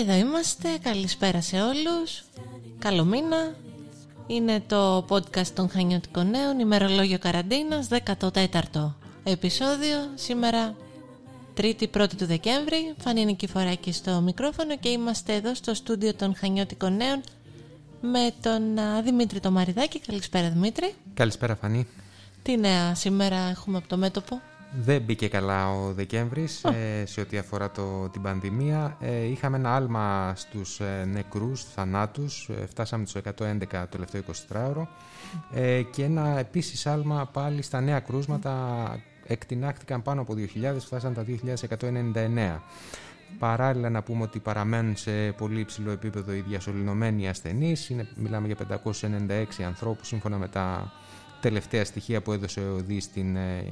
Εδώ είμαστε, καλησπέρα σε όλους Καλό μήνα Είναι το podcast των Χανιωτικών Νέων ημερολόγιο καραντίνας 14ο επεισόδιο Σήμερα 3η 1η του Δεκέμβρη Φανίνη Κηφοράκη στο μικρόφωνο και είμαστε εδώ στο στούντιο των Χανιωτικών Νέων με τον Δημήτρη Τομαριδάκη. Καλησπέρα Δημήτρη. Καλησπέρα Φανή. Τι νέα σήμερα έχουμε από το μέτωπο; Δεν μπήκε καλά ο Δεκέμβρης ε, σε ό,τι αφορά το, την πανδημία. Ε, είχαμε ένα άλμα στους ε, νεκρούς, θανάτους. Ε, φτάσαμε τους 111 το τελευταίο 24ωρο. Ε, και ένα επίσης άλμα πάλι στα νέα κρούσματα. Εκτινάχθηκαν πάνω από 2.000, φτάσαν τα 2.199. Παράλληλα να πούμε ότι παραμένουν σε πολύ υψηλό επίπεδο οι διασωληνωμένοι ασθενείς. Είναι, μιλάμε για 596 ανθρώπους σύμφωνα με τα τελευταία στοιχεία που έδωσε ο ΔΗ στην ε,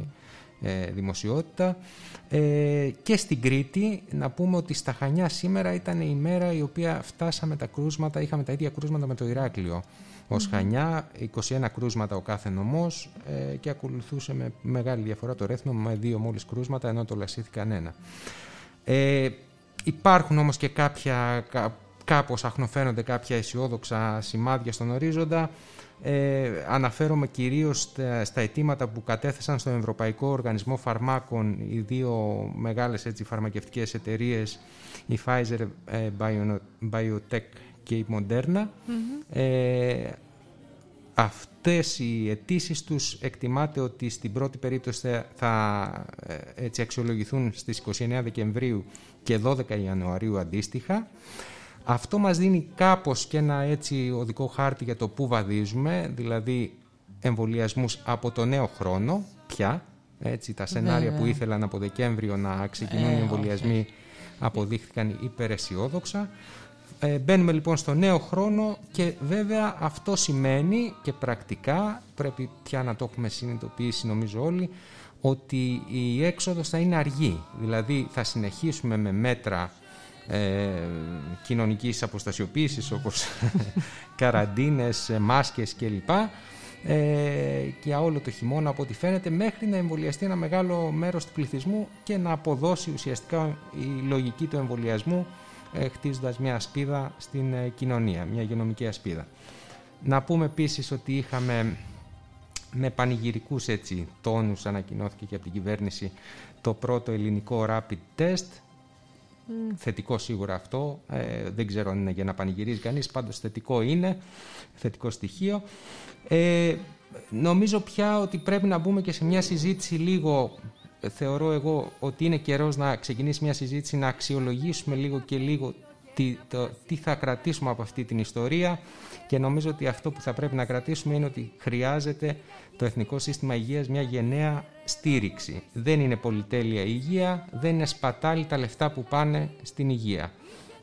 δημοσιότητα. Ε, και στην Κρήτη να πούμε ότι στα Χανιά σήμερα ήταν η μέρα η οποία φτάσαμε τα κρούσματα, είχαμε τα ίδια κρούσματα με το Ηράκλειο. Ως Χανιά, 21 κρούσματα ο κάθε νομός ε, και ακολουθούσε με μεγάλη διαφορά το Ρέθνο με δύο μόλις κρούσματα ενώ το Λασίθι κανένα. Ε, υπάρχουν όμως και κάποια, κάπως αχνοφαίνονται κάποια αισιόδοξα σημάδια στον ορίζοντα. Ε, αναφέρομαι κυρίως στα, στα αιτήματα που κατέθεσαν στον Ευρωπαϊκό Οργανισμό Φαρμάκων οι δύο μεγάλες έτσι, φαρμακευτικές εταιρείες, η Pfizer ε, Biotech και η Moderna. Ε, αυτές οι αιτήσεις τους εκτιμάται ότι στην πρώτη περίπτωση θα, ε, έτσι, αξιολογηθούν στις 29 Δεκεμβρίου και 12 Ιανουαρίου αντίστοιχα. Αυτό μας δίνει κάπως και ένα έτσι οδικό χάρτη για το πού βαδίζουμε, δηλαδή εμβολιασμούς από το νέο χρόνο πια. Έτσι, τα σενάρια που ήθελαν από Δεκέμβριο να ξεκινούν οι ε, εμβολιασμοί αποδείχθηκαν υπεραισιόδοξα. Ε, μπαίνουμε λοιπόν στο νέο χρόνο και βέβαια αυτό σημαίνει και πρακτικά πρέπει πια να το έχουμε συνειδητοποιήσει νομίζω όλοι ότι η έξοδος θα είναι αργή. Δηλαδή θα συνεχίσουμε με μέτρα ε, κοινωνικής αποστασιοποίησης όπως καραντίνες, ε, μάσκες κλπ. Ε, για όλο το χειμώνα από ό,τι φαίνεται μέχρι να εμβολιαστεί ένα μεγάλο μέρος του πληθυσμού και να αποδώσει ουσιαστικά η λογική του εμβολιασμού ε, χτίζοντας μια ασπίδα στην ε, κοινωνία, μια υγειονομική ασπίδα. Να πούμε επίσης ότι είχαμε με πανηγυρικούς έτσι, τόνους ανακοινώθηκε και από την κυβέρνηση το πρώτο ελληνικό rapid test Θετικό σίγουρα αυτό. Ε, δεν ξέρω αν είναι για να πανηγυρίζει κανείς. Πάντως θετικό είναι. Θετικό στοιχείο. Ε, νομίζω πια ότι πρέπει να μπούμε και σε μια συζήτηση λίγο θεωρώ εγώ ότι είναι καιρός να ξεκινήσει μια συζήτηση να αξιολογήσουμε λίγο και λίγο τι, το, τι θα κρατήσουμε από αυτή την ιστορία και νομίζω ότι αυτό που θα πρέπει να κρατήσουμε είναι ότι χρειάζεται το Εθνικό Σύστημα Υγείας μια γενναία στήριξη. Δεν είναι πολυτέλεια η υγεία, δεν είναι σπατάλη τα λεφτά που πάνε στην υγεία.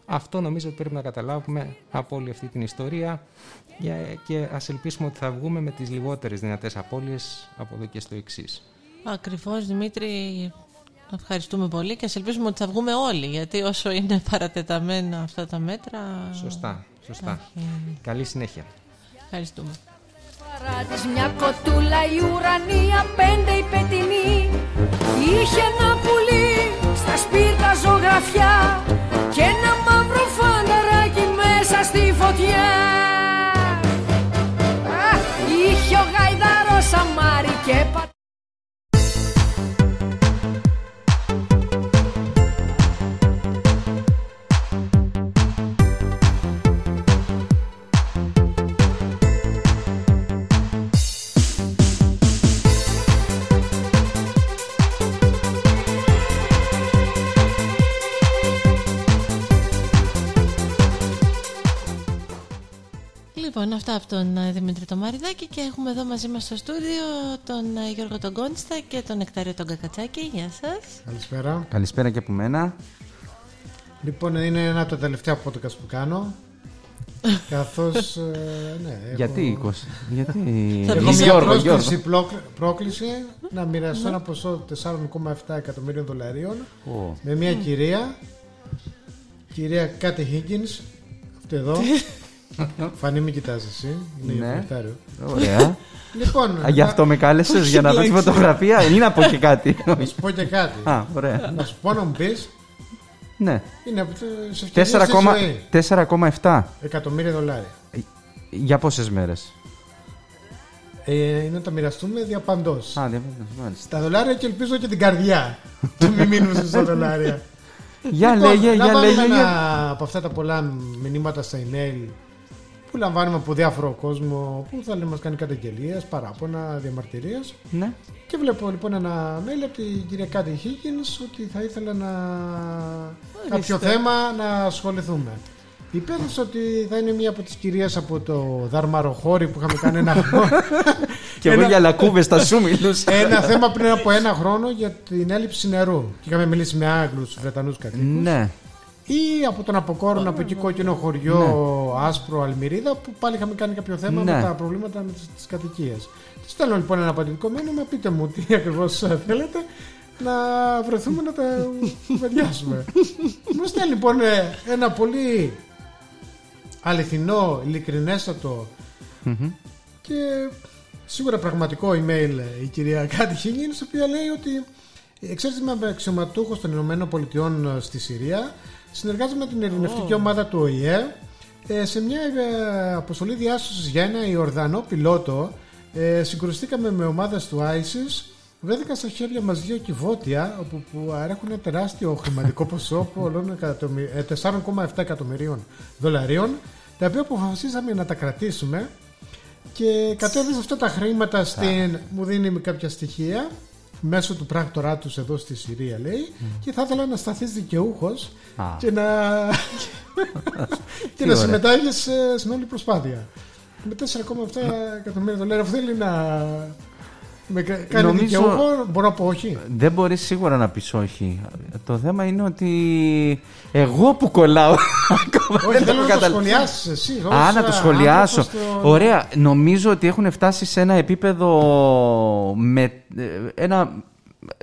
Αυτό νομίζω ότι πρέπει να καταλάβουμε από όλη αυτή την ιστορία και ας ελπίσουμε ότι θα βγούμε με τις λιγότερες δυνατές απώλειες από εδώ και στο εξής. Ακριβώς Δημήτρη, ευχαριστούμε πολύ και ας ελπίσουμε ότι θα βγούμε όλοι γιατί όσο είναι παρατεταμένα αυτά τα μέτρα... Σωστά, σωστά. Καλή συνέχεια. Ευχαριστούμε. Παράτης μια κοτούλα η ουρανία πέντε η πετινή Είχε ένα πουλί Λοιπόν, αυτά από τον ε, Δημήτρη Τομαριδάκη και έχουμε εδώ μαζί μας στο στούντιο τον ε, Γιώργο τον Κόνστα και τον Νεκτάριο τον Κακατσάκη. Γεια σας. Καλησπέρα. Καλησπέρα και από μένα. Λοιπόν, είναι ένα από τα τελευταία podcast που κάνω. Καθώς. Ε, ναι, έχω... Γιατί, 20, γιατί. Έχω μια πρόσκληση, πρόκληση να μοιραστώ ένα ποσό 4,7 εκατομμύριων δολαρίων με μια κυρία. Κυρία Κάτι Higgins. Αυτή εδώ. Φανή, μην κοιτάζει εσύ. Είναι ναι. Ωραία. Λοιπόν, Α, γι' αυτό με κάλεσες για να δώσει φωτογραφία ή να πω και κάτι. Να σου πω και κάτι. Α, ωραία. Να σου πω να μου πεις Ναι. Είναι σε 4,7 εκατομμύρια δολάρια. Για πόσες μέρες; Ε, είναι να τα μοιραστούμε διαπαντό. Α, διαπαντό. Στα δολάρια και ελπίζω και την καρδιά. του μη μείνουμε στα δολάρια. Για λοιπόν, λέγε, για λέγε. Ένα από αυτά τα πολλά μηνύματα στα email που λαμβάνουμε από διάφορο κόσμο που θα μας κάνει καταγγελίες, παράπονα, διαμαρτυρίες. Ναι. Και βλέπω λοιπόν ένα mail από την κυρία Κάτι Higgins ότι θα ήθελα να. κάποιο θέμα να ασχοληθούμε. Υπέθεσε ότι θα είναι μία από τις κυρίες από το Δαρμαροχώρι που είχαμε κάνει ένα χρόνο. και εγώ για λακκούβες στα σούμιλου. ένα θέμα πριν από ένα χρόνο για την έλλειψη νερού. Και είχαμε μιλήσει με Άγγλους, Βρετανούς κατοίκους. Ναι ή από τον Αποκόρον, από εκεί κόκκινο χωριό, ναι. άσπρο, Αλμυρίδα, που πάλι είχαμε κάνει κάποιο θέμα ναι. με τα προβλήματα με τις κατοικίες. Τη στέλνω λοιπόν ένα απαντητικό μήνυμα, πείτε μου τι ακριβώς θέλετε, να βρεθούμε να τα κουβεντιάσουμε. μου στέλνει λοιπόν ένα πολύ αληθινό, ειλικρινέστατο και σίγουρα πραγματικό email η κυρία Κάτι Χίγγιν, η οποία λέει ότι Ξέρετε, είμαι αξιωματούχος των Ηνωμένων Πολιτειών στη Συρία συνεργάζομαι με την ειρηνευτική ομάδα του ΟΗΕ ε, σε μια ε, αποστολή διάσωσης για ένα Ιορδανό πιλότο. Ε, συγκρουστήκαμε με ομάδες του ISIS Βρέθηκαν στα χέρια μας δύο κυβότια όπου που έχουν ένα τεράστιο χρηματικό ποσό 4,7 εκατομμυρίων δολαρίων τα οποία αποφασίσαμε να τα κρατήσουμε. Και κατέβησε αυτά τα χρήματα στην... μου δίνει κάποια στοιχεία μέσω του πράκτορά τους εδώ στη Συρία λέει και θα ήθελα να σταθείς δικαιούχος και να, και να συμμετάγεις στην όλη προσπάθεια. Με 4,7 εκατομμύρια δολάρια αυτό θέλει να με κάνει Νομίζω... δικαιούχο, μπορώ να πω όχι. Δεν μπορείς σίγουρα να πεις όχι. Το θέμα είναι ότι εγώ που κολλάω. όχι, θέλω να το σχολιάσεις εσύ. Α, να το σχολιάσω. Ωραία. Νομίζω ότι έχουν φτάσει σε ένα επίπεδο με ε, ένα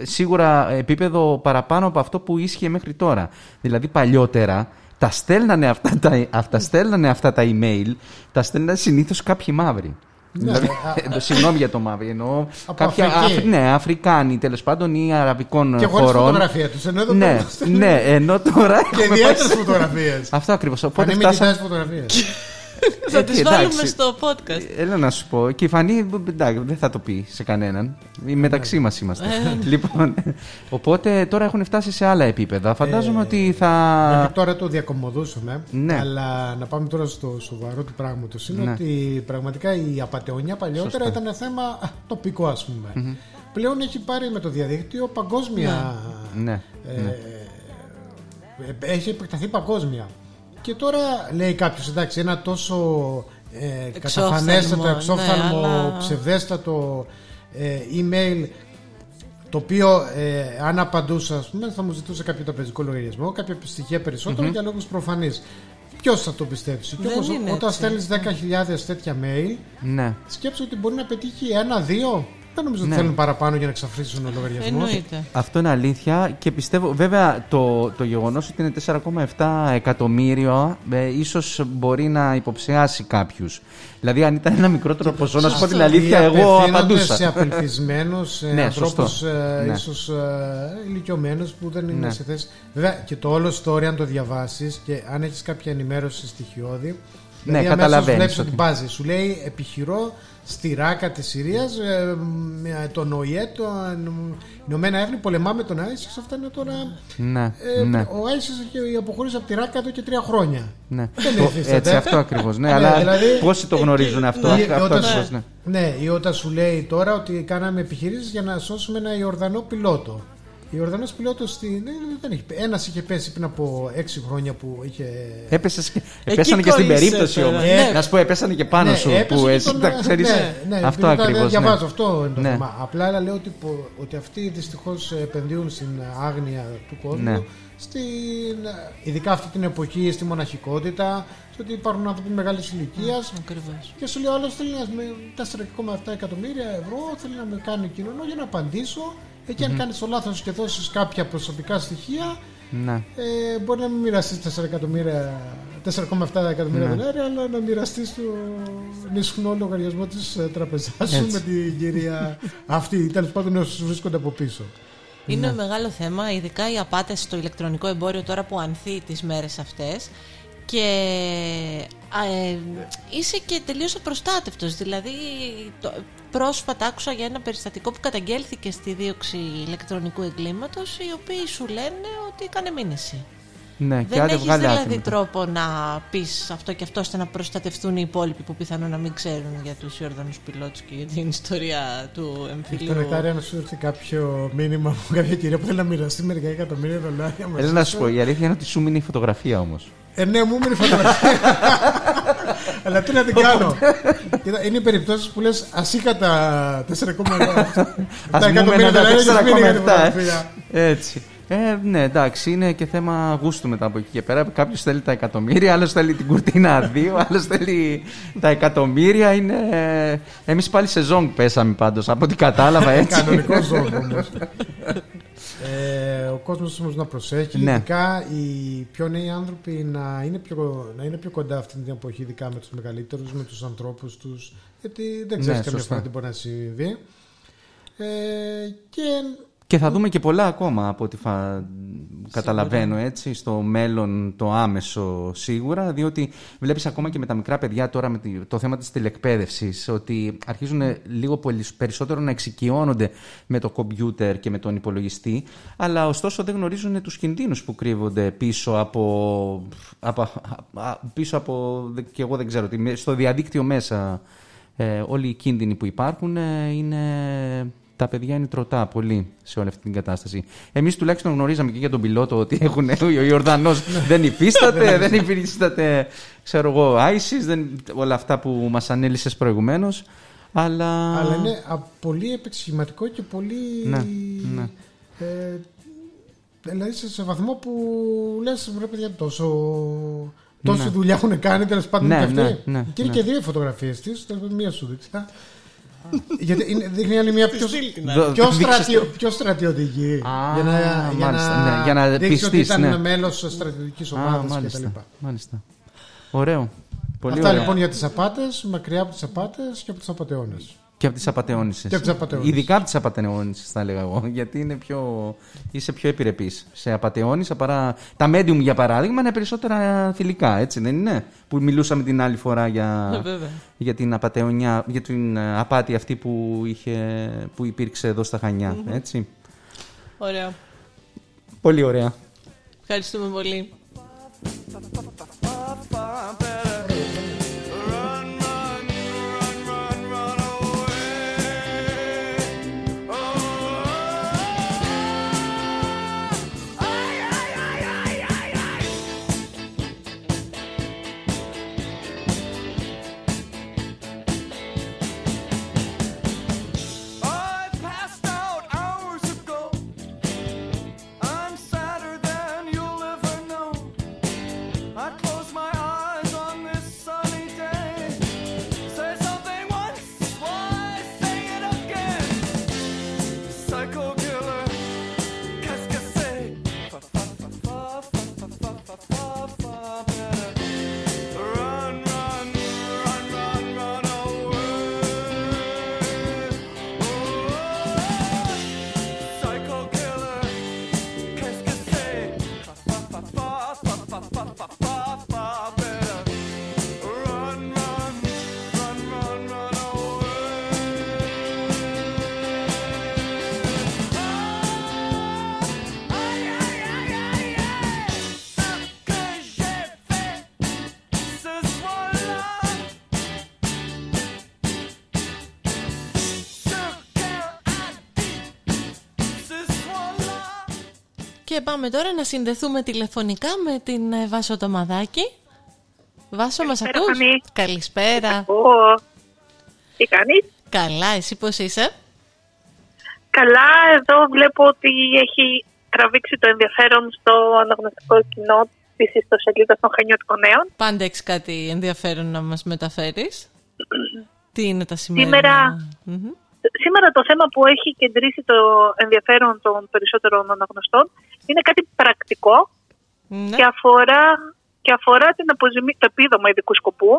σίγουρα επίπεδο παραπάνω από αυτό που ίσχυε μέχρι τώρα. Δηλαδή παλιότερα τα στέλνανε αυτά τα, αυτά, στέλνανε αυτά τα email, τα στέλνανε συνήθως κάποιοι μαύροι. Ναι, δηλαδή, ναι, συγγνώμη για το μαύρη. Εννοώ κάποια Αφρι, ναι, Αφρικάνοι τέλος πάντων ή Αραβικών και χωρών. Και φωτογραφία τους. Ενώ ναι, ναι, ενώ τώρα. Και ιδιαίτερες φωτογραφίες. Αυτό ακριβώς. Οπότε φτάσαμε. φωτογραφίες. Θα τις βάλουμε στο podcast. Έλα να σου πω. Και η Φανή δεν θα το πει σε κανέναν. Μεταξύ μας είμαστε. Ε. λοιπόν, οπότε τώρα έχουν φτάσει σε άλλα επίπεδα. Φαντάζομαι ότι θα. Μέχρι τώρα το διακομωδούσαμε. Ναι. Αλλά να πάμε τώρα στο σοβαρό του πράγματος. Είναι ναι. ότι πραγματικά η απαταιωνιά παλιότερα ήταν θέμα τοπικό, ας πούμε. Πλέον έχει πάρει με το διαδίκτυο παγκόσμια. Ναι. Ε, ναι. έχει επεκταθεί παγκόσμια. Και τώρα λέει κάποιος, εντάξει, ένα τόσο ε, καταφανέστατο, εξόφθαλμο, ναι, αλλά... ψευδέστατο ε, email το οποίο ε, αν απαντούσα ας πούμε, θα μου ζητούσε κάποιο τραπεζικό λογαριασμό, κάποια στοιχεία περισσότερο mm-hmm. για λόγους προφανείς. Ποιος θα το πιστέψει; Και όπως, όταν στέλνεις 10.000 τέτοια mail, ναι. σκέψου ότι μπορεί να πετύχει ένα-δύο δεν νομίζω ότι ναι. θέλουν παραπάνω για να εξαφρύσουν ο λογαριασμός. Εννοείται. Αυτό είναι αλήθεια και πιστεύω, βέβαια, το, το γεγονός ότι είναι 4,7 εκατομμύριο ε, ίσως μπορεί να υποψιάσει κάποιους. Δηλαδή, αν ήταν ένα μικρότερο ποσό, να σου πω την αλήθεια, εγώ απαντούσα. σε απελπισμένους ναι, ανθρώπους, ε, ναι. ίσως ε, ηλικιωμένους που δεν είναι ναι. σε θέση. Βέβαια, και το όλο story, αν το διαβάσεις και αν έχεις κάποια ενημέρωση στοιχειώδη. Ναι, δηλαδή, καταλαβαίνεις. Βλέπεις ότι μπάζει. Σου λέει επιχειρώ στη Ράκα της Συρίας ε, με τον ΟΗΕ, το Ηνωμένα Έθνη, πολεμάμε τον Άισις, αυτά είναι τώρα... Ναι, ε, ναι. Ο Άισις έχει αποχωρήσει από τη Ράκα εδώ και τρία χρόνια. Ναι. Δεν έτσι, αυτό ακριβώς, ναι, ναι, αλλά δηλαδή, πόσοι το γνωρίζουν αυτό, αυτό, αυτό ακριβώς, ναι. Ναι, η Ότα σου λέει τώρα ότι κάναμε επιχειρήσεις για να σώσουμε ένα Ιορδανό πιλότο. Η Ορδανό πιλότος στην. Ναι, δεν έχει. Ένας είχε πέσει πριν από 6 χρόνια που είχε. Έπεσε και, έπεσανε και στην περίπτωση όμως. Ναι. Να σου πω, έπεσανε και πάνω ναι, σου. Που εσύ τα ξέρει. Ναι, ναι, αυτό ακριβώς. Δεν διαβάζω αυτό είναι το ναι. θέμα. Απλά λέω ότι, ότι αυτοί δυστυχώς επενδύουν στην άγνοια του κόσμου. Ναι. Στην, ειδικά αυτή την εποχή στη μοναχικότητα, στο ότι υπάρχουν άνθρωποι μεγάλης ηλικίας. Και σου λέει ο άλλος θέλει με 4,7 εκατομμύρια ευρώ, θέλει να με κάνει κοινωνό για να απαντήσω Εκεί αν κάνεις το λάθος και δώσεις κάποια προσωπικά στοιχεία, ναι. ε, μπορεί να μην μοιραστείς 4,7 εκατομμύρια ναι. δολάρια, αλλά να μοιραστείς το νησχνό λογαριασμό της ε, τραπεζάς σου με την κυρία αυτή, τέλος πάντων όσου βρίσκονται από πίσω. Είναι ναι. μεγάλο θέμα, ειδικά οι απάτες στο ηλεκτρονικό εμπόριο τώρα που ανθεί τις μέρες αυτές και ε, είσαι και τελείως απροστάτευτος. Δηλαδή το, πρόσφατα άκουσα για ένα περιστατικό που καταγγέλθηκε στη δίωξη ηλεκτρονικού εγκλήματος οι οποίοι σου λένε ότι έκανε μήνυση. Ναι, Δεν έχεις δηλαδή τρόπο να πεις αυτό και αυτός ώστε να προστατευτούν οι υπόλοιποι που πιθανόν να μην ξέρουν για τους Ιορδανού πιλότους και για την ιστορία του εμφυλίου. Τώρα νεκτάρια να σου έρθει κάποιο μήνυμα από κάποια κυρία που θέλει να μοιραστεί μερικά εκατομμύρια δολάρια μαζί. Έλα να σου πω, η αλήθεια είναι ότι σου μείνει η φωτογραφία όμως. Ε, ναι, μου μείνει η φωτογραφία. Αλλά τι να την κάνω. είναι οι περιπτώσεις που λες ασύκατα 4,7 εκατομμύρια δολάρια. Έτσι. Ε, ναι, εντάξει, είναι και θέμα γούστου μετά από εκεί και πέρα. Κάποιος θέλει τα εκατομμύρια, άλλος θέλει την κουρτίνα δύο, άλλος θέλει τα εκατομμύρια. Είναι... Εμείς πάλι σε ζόγκ πέσαμε πάντως, από ό,τι κατάλαβα έτσι. Κανονικό ζόγκ όμως. Ε, ο κόσμος όμως να προσέχει, ναι. ειδικά οι πιο νέοι άνθρωποι να είναι πιο, να είναι πιο κοντά αυτή την εποχή, ειδικά με τους μεγαλύτερους, με τους ανθρώπους τους. Γιατί δεν ξέρεις ναι, καμιά φορά τι μπορεί να συμβεί. Ε, και και θα δούμε και πολλά ακόμα από ό,τι φα... καταλαβαίνω έτσι, στο μέλλον το άμεσο σίγουρα, διότι βλέπεις ακόμα και με τα μικρά παιδιά τώρα με το θέμα της τηλεκπαίδευσης ότι αρχίζουν λίγο περισσότερο να εξοικειώνονται με το κομπιούτερ και με τον υπολογιστή, αλλά ωστόσο δεν γνωρίζουν τους κινδύνους που κρύβονται πίσω από, από, πίσω από και εγώ δεν ξέρω, στο διαδίκτυο μέσα. Ε, όλοι οι κίνδυνοι που υπάρχουν ε, είναι τα παιδιά είναι τροτά πολύ σε όλη αυτή την κατάσταση. Εμείς τουλάχιστον γνωρίζαμε και για τον πιλότο ότι έχουν, ο Ιορδανός δεν υφίσταται, δεν υφίσταται, ξέρω εγώ, ISIS, όλα αυτά που μας ανέλησες προηγουμένως. Αλλά... αλλά είναι πολύ επεξηγηματικό και πολύ. Ναι, ναι. Ε, δηλαδή σε, βαθμό που λες, βρε παιδιά, τόσο. Τόση ναι. δουλειά έχουν κάνει τέλος πάντων ναι, και αυτοί. Ναι, ναι, και είναι και δύο φωτογραφίες της, μία σου δείξα. Γιατί είναι, δείχνει άλλη μια πιο, πιο, στρατιω, πιο στρατιωτική; για να, για να, ναι, για να δείξεις ότι ήταν ναι. μέλος στρατιωτικής ομάδας κτλ. Μάλιστα. Ωραίο. Πολύ Αυτά ωραίο. λοιπόν για τις απάτες, μακριά από τις απάτες και από τι απαταιώνες. Και από τι απαταιώνισε. Ειδικά από τι απαταιώνισε, θα έλεγα εγώ. Γιατί είναι πιο... είσαι πιο επιρρεπή σε απαταιώνισε παρά. Τα medium, για παράδειγμα, είναι περισσότερα θηλυκά, έτσι δεν είναι. Που μιλούσαμε την άλλη φορά για, ε, για την απαταιωνιά, για την ε, απάτη αυτή που, είχε... που υπήρξε εδώ στα χανια έτσι. Ωραία. Πολύ ωραία. Ευχαριστούμε πολύ. Και πάμε τώρα να συνδεθούμε τηλεφωνικά με την ε, Βάσο Τομαδάκη. Βάσο, μας ακούς; Καλησπέρα. Τι κάνεις; Καλά, εσύ πώς είσαι; Καλά, εδώ βλέπω ότι έχει τραβήξει το ενδιαφέρον στο αναγνωστικό κοινό της ιστοσελίδας των Χανιώτικων Νέων. Πάντα έχεις κάτι ενδιαφέρον να μας μεταφέρεις. Τι είναι τα σημεία. Σήμερα, σήμερα το θέμα που έχει κεντρήσει το ενδιαφέρον των περισσότερων αναγνωστών είναι κάτι πρακτικό ναι. και, αφορά, και αφορά την αποζημί... το επίδομα ειδικού σκοπού,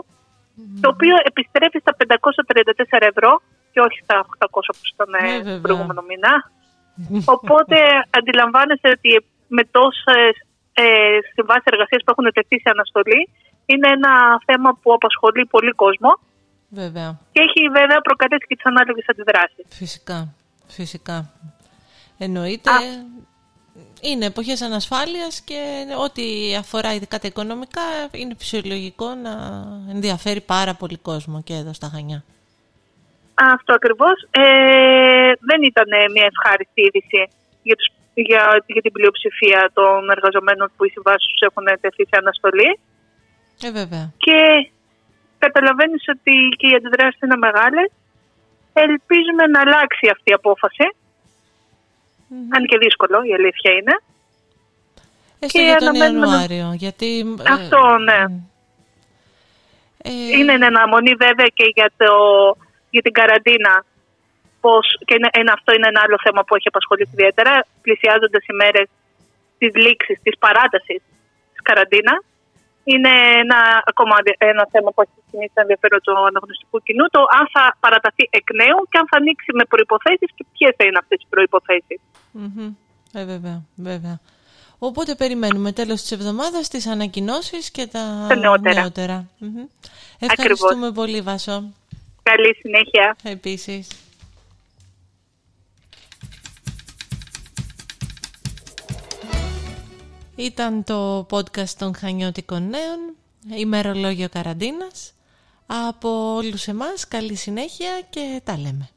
το οποίο επιστρέφει στα 534 ευρώ και όχι στα 800 που ήταν ναι, προηγούμενο μήνα. Οπότε αντιλαμβάνεστε ότι με τόσες ε, συμβάσεις εργασίας που έχουν τεθεί σε αναστολή, είναι ένα θέμα που απασχολεί πολύ κόσμο. Βέβαια. Και έχει βέβαια προκαλέσει και τις ανάλογες αντιδράσεις. Φυσικά. Φυσικά. Εννοείται. Είναι εποχές ανασφάλειας και ό,τι αφορά ειδικά τα οικονομικά είναι φυσιολογικό να ενδιαφέρει πάρα πολύ κόσμο και εδώ στα Χανιά. Αυτό ακριβώς. Ε, δεν ήταν μια ευχάριστη είδηση για, τους, για, για την πλειοψηφία των εργαζομένων που οι συμβάσεις τους έχουν τεθεί σε αναστολή. Ε, βέβαια. Και καταλαβαίνεις ότι και οι αντιδράσεις είναι μεγάλες. Ελπίζουμε να αλλάξει αυτή η απόφαση Mm-hmm. Αν και δύσκολο, η αλήθεια είναι. Έστω και για τον Ιανουάριο, γιατί... Ε, Αυτό, ναι. Ε... Είναι αναμονή βέβαια και για, το, για την καραντίνα. Πώς, και είναι, ένα, αυτό είναι ένα άλλο θέμα που έχει απασχολήσει ιδιαίτερα. Πλησιάζονται οι μέρες της λήξης, της παράτασης της καραντίνας είναι ένα, ακόμα ένα θέμα που έχει ξεκινήσει να ενδιαφέρον του αναγνωστικού κοινού, το αν θα παραταθεί εκ νέου και αν θα ανοίξει με προποθέσει και ποιες θα είναι αυτές οι προποθέσει. Mm-hmm. Ε, βέβαια, βέβαια. Οπότε περιμένουμε τέλος της εβδομάδας τις ανακοινώσεις και τα, νεότερα. νεότερα. Mm-hmm. Ευχαριστούμε πολύ Βάσο. Καλή συνέχεια. Επίσης. Ήταν το podcast των Χανιώτικων Νέων, ημερολόγιο καραντίνας. Από όλους εμάς καλή συνέχεια και τα λέμε.